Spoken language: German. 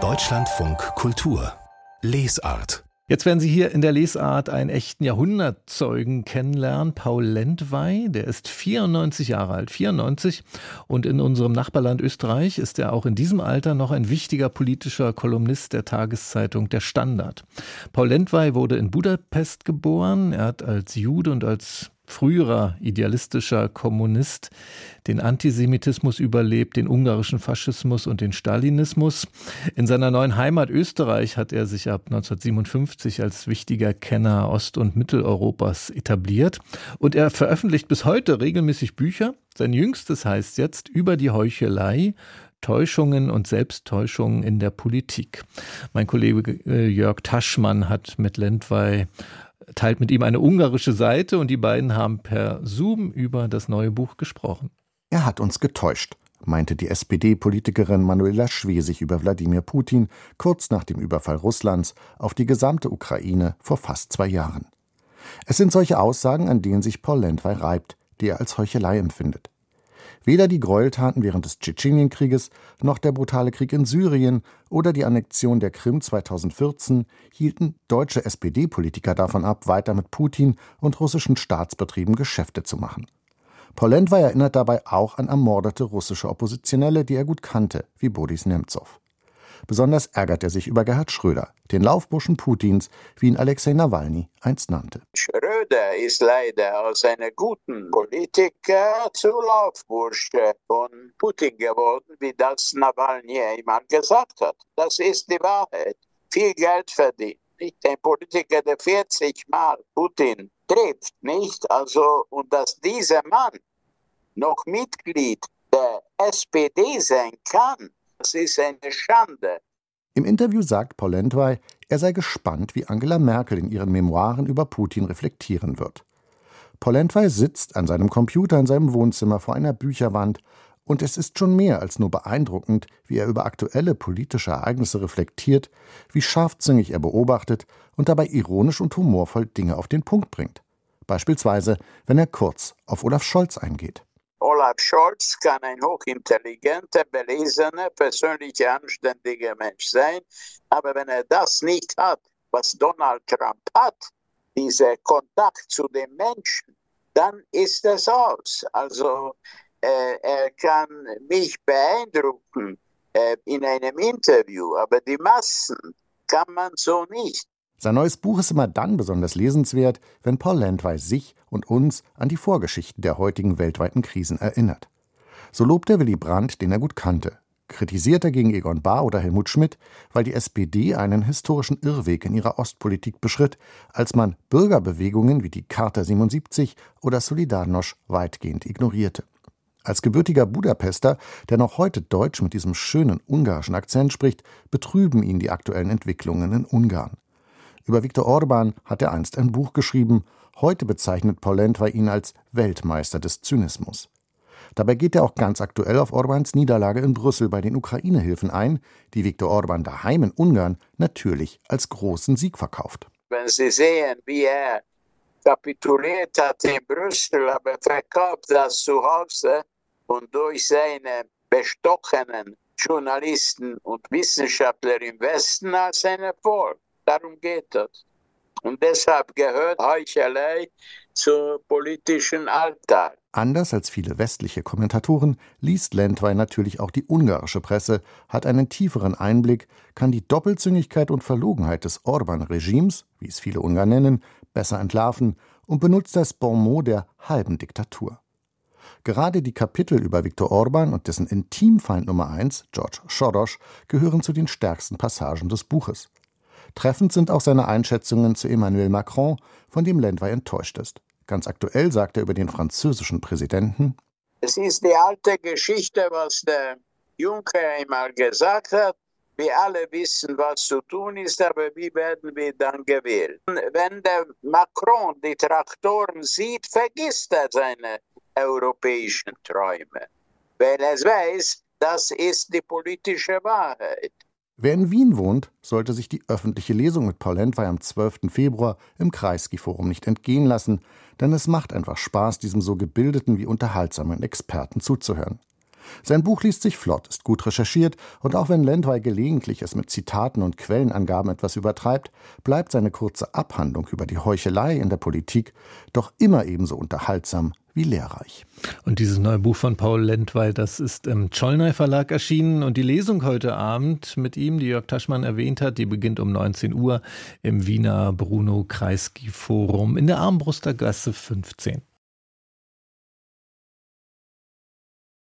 Deutschlandfunk Kultur. Lesart. Jetzt werden Sie hier in der Lesart einen echten Jahrhundertzeugen kennenlernen, Paul Lendwey, der ist 94 Jahre alt, 94 und in unserem Nachbarland Österreich ist er auch in diesem Alter noch ein wichtiger politischer Kolumnist der Tageszeitung Der Standard. Paul Lendwey wurde in Budapest geboren, er hat als Jude und als früherer idealistischer Kommunist den Antisemitismus überlebt, den ungarischen Faschismus und den Stalinismus. In seiner neuen Heimat Österreich hat er sich ab 1957 als wichtiger Kenner Ost- und Mitteleuropas etabliert und er veröffentlicht bis heute regelmäßig Bücher. Sein jüngstes heißt jetzt über die Heuchelei, Täuschungen und Selbsttäuschungen in der Politik. Mein Kollege äh, Jörg Taschmann hat mit Lendwey teilt mit ihm eine ungarische Seite und die beiden haben per Zoom über das neue Buch gesprochen. Er hat uns getäuscht, meinte die SPD-Politikerin Manuela Schwesig über Wladimir Putin kurz nach dem Überfall Russlands auf die gesamte Ukraine vor fast zwei Jahren. Es sind solche Aussagen, an denen sich Paul Lendwey reibt, die er als Heuchelei empfindet. Weder die Gräueltaten während des Tschetschenienkrieges noch der brutale Krieg in Syrien oder die Annexion der Krim 2014 hielten deutsche SPD-Politiker davon ab, weiter mit Putin und russischen Staatsbetrieben Geschäfte zu machen. Paul Lendwey erinnert dabei auch an ermordete russische Oppositionelle, die er gut kannte, wie Boris Nemtsov. Besonders ärgert er sich über Gerhard Schröder, den Laufburschen Putins, wie ihn Alexei Nawalny einst nannte. Schröder ist leider aus einer guten Politiker zu Laufbursche von Putin geworden, wie das Nawalny einmal gesagt hat. Das ist die Wahrheit. Viel Geld verdient. Nicht ein Politiker, der 40 Mal Putin trifft, nicht? Also, und dass dieser Mann noch Mitglied der SPD sein kann, das ist eine Schande. Im Interview sagt Paul Lendwey, er sei gespannt, wie Angela Merkel in ihren Memoiren über Putin reflektieren wird. Paul Lendwey sitzt an seinem Computer in seinem Wohnzimmer vor einer Bücherwand und es ist schon mehr als nur beeindruckend, wie er über aktuelle politische Ereignisse reflektiert, wie scharfzüngig er beobachtet und dabei ironisch und humorvoll Dinge auf den Punkt bringt. Beispielsweise, wenn er kurz auf Olaf Scholz eingeht. Olaf Scholz kann ein hochintelligenter, belesener, persönlich anständiger Mensch sein, aber wenn er das nicht hat, was Donald Trump hat, dieser Kontakt zu den Menschen, dann ist es aus. Also äh, er kann mich beeindrucken äh, in einem Interview, aber die Massen kann man so nicht. Sein neues Buch ist immer dann besonders lesenswert, wenn Paul Landweis sich und uns an die Vorgeschichten der heutigen weltweiten Krisen erinnert. So lobt er Willy Brandt, den er gut kannte, kritisiert er gegen Egon Bahr oder Helmut Schmidt, weil die SPD einen historischen Irrweg in ihrer Ostpolitik beschritt, als man Bürgerbewegungen wie die Charta 77 oder Solidarność weitgehend ignorierte. Als gebürtiger Budapester, der noch heute Deutsch mit diesem schönen ungarischen Akzent spricht, betrüben ihn die aktuellen Entwicklungen in Ungarn. Über Viktor Orban hat er einst ein Buch geschrieben. Heute bezeichnet Lendwey ihn als Weltmeister des Zynismus. Dabei geht er auch ganz aktuell auf Orbans Niederlage in Brüssel bei den Ukraine-Hilfen ein, die Viktor Orban daheim in Ungarn natürlich als großen Sieg verkauft. Wenn Sie sehen, wie er kapituliert hat in Brüssel, aber verkauft das zu Hause und durch seine bestochenen Journalisten und Wissenschaftler im Westen als ein Erfolg. Darum geht es. Und deshalb gehört Heuchelei zum politischen Alltag. Anders als viele westliche Kommentatoren liest Lendwey natürlich auch die ungarische Presse, hat einen tieferen Einblick, kann die Doppelzüngigkeit und Verlogenheit des Orban-Regimes, wie es viele Ungarn nennen, besser entlarven und benutzt das Bonmot der halben Diktatur. Gerade die Kapitel über Viktor Orban und dessen Intimfeind Nummer 1, George Soros, gehören zu den stärksten Passagen des Buches. Treffend sind auch seine Einschätzungen zu Emmanuel Macron, von dem Lendwey enttäuscht ist. Ganz aktuell sagt er über den französischen Präsidenten: Es ist die alte Geschichte, was der Juncker einmal gesagt hat. Wir alle wissen, was zu tun ist, aber wie werden wir dann gewählt? Wenn der Macron die Traktoren sieht, vergisst er seine europäischen Träume, weil er weiß, das ist die politische Wahrheit. Wer in Wien wohnt, sollte sich die öffentliche Lesung mit Paul Lendwey am 12. Februar im Kreisky-Forum nicht entgehen lassen, denn es macht einfach Spaß, diesem so gebildeten wie unterhaltsamen Experten zuzuhören. Sein Buch liest sich flott, ist gut recherchiert und auch wenn Lendwey gelegentlich es mit Zitaten und Quellenangaben etwas übertreibt, bleibt seine kurze Abhandlung über die Heuchelei in der Politik doch immer ebenso unterhaltsam wie lehrreich. Und dieses neue Buch von Paul Lendwey, das ist im Czollnay Verlag erschienen und die Lesung heute Abend mit ihm, die Jörg Taschmann erwähnt hat, die beginnt um 19 Uhr im Wiener Bruno Kreisky Forum in der Armbruster Gasse 15.